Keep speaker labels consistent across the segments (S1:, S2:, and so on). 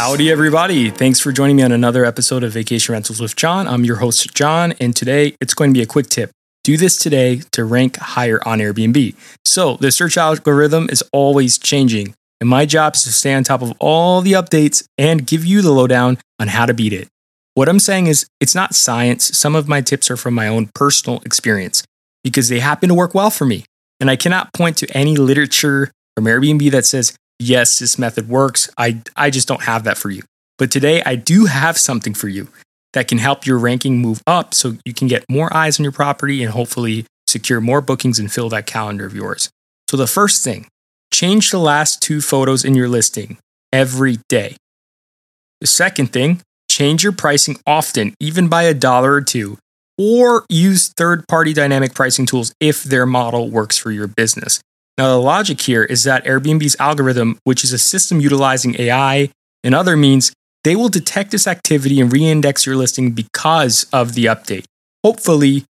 S1: Howdy, everybody. Thanks for joining me on another episode of Vacation Rentals with John. I'm your host, John, and today it's going to be a quick tip. Do this today to rank higher on Airbnb. So, the search algorithm is always changing, and my job is to stay on top of all the updates and give you the lowdown on how to beat it. What I'm saying is, it's not science. Some of my tips are from my own personal experience because they happen to work well for me. And I cannot point to any literature from Airbnb that says, yes, this method works. I, I just don't have that for you. But today I do have something for you that can help your ranking move up so you can get more eyes on your property and hopefully secure more bookings and fill that calendar of yours. So, the first thing, change the last two photos in your listing every day. The second thing, change your pricing often, even by a dollar or two, or use third party dynamic pricing tools if their model works for your business. Now, the logic here is that Airbnb's algorithm, which is a system utilizing AI and other means, they will detect this activity and reindex your listing because of the update, hopefully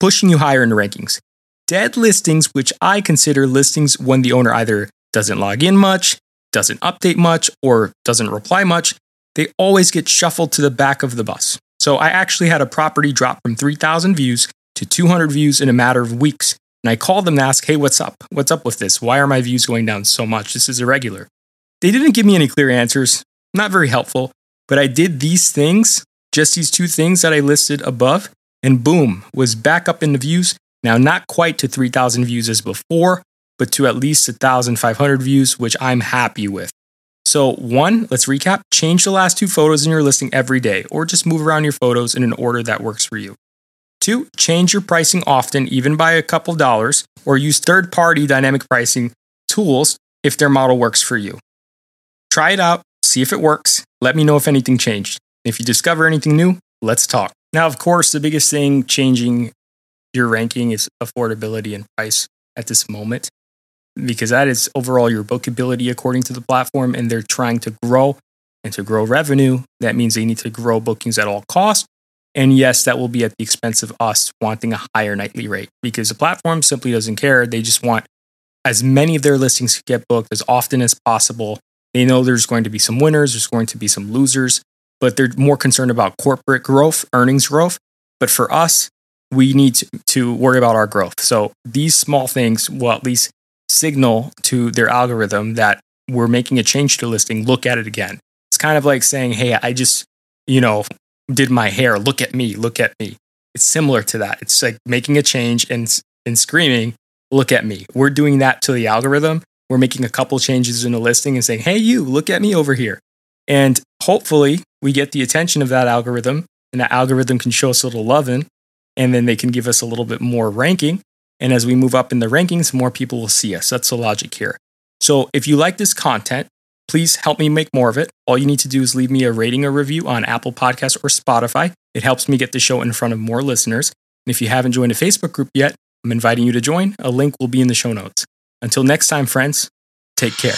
S1: pushing you higher in the rankings. Dead listings, which I consider listings when the owner either doesn't log in much, doesn't update much, or doesn't reply much, they always get shuffled to the back of the bus. So I actually had a property drop from 3,000 views to 200 views in a matter of weeks and I called them to ask, hey, what's up? What's up with this? Why are my views going down so much? This is irregular. They didn't give me any clear answers, not very helpful, but I did these things, just these two things that I listed above, and boom, was back up in the views. Now, not quite to 3,000 views as before, but to at least 1,500 views, which I'm happy with. So, one, let's recap change the last two photos in your listing every day, or just move around your photos in an order that works for you. Two, change your pricing often, even by a couple dollars, or use third party dynamic pricing tools if their model works for you. Try it out, see if it works. Let me know if anything changed. If you discover anything new, let's talk. Now, of course, the biggest thing changing your ranking is affordability and price at this moment, because that is overall your bookability according to the platform, and they're trying to grow and to grow revenue. That means they need to grow bookings at all costs and yes, that will be at the expense of us wanting a higher nightly rate because the platform simply doesn't care. They just want as many of their listings to get booked as often as possible. They know there's going to be some winners, there's going to be some losers, but they're more concerned about corporate growth, earnings growth. But for us, we need to, worry about our growth. So these small things will at least signal to their algorithm that we're making a change to listing, look at it again. It's kind of like saying, hey, I just, you know, did my hair. Look at me. Look at me. It's similar to that. It's like making a change and, and screaming, look at me. We're doing that to the algorithm. We're making a couple changes in the listing and saying, hey, you, look at me over here. And hopefully we get the attention of that algorithm and that algorithm can show us a little loving and then they can give us a little bit more ranking. And as we move up in the rankings, more people will see us. That's the logic here. So if you like this content, Please help me make more of it. All you need to do is leave me a rating or review on Apple Podcasts or Spotify. It helps me get the show in front of more listeners. And if you haven't joined a Facebook group yet, I'm inviting you to join. A link will be in the show notes. Until next time, friends, take care.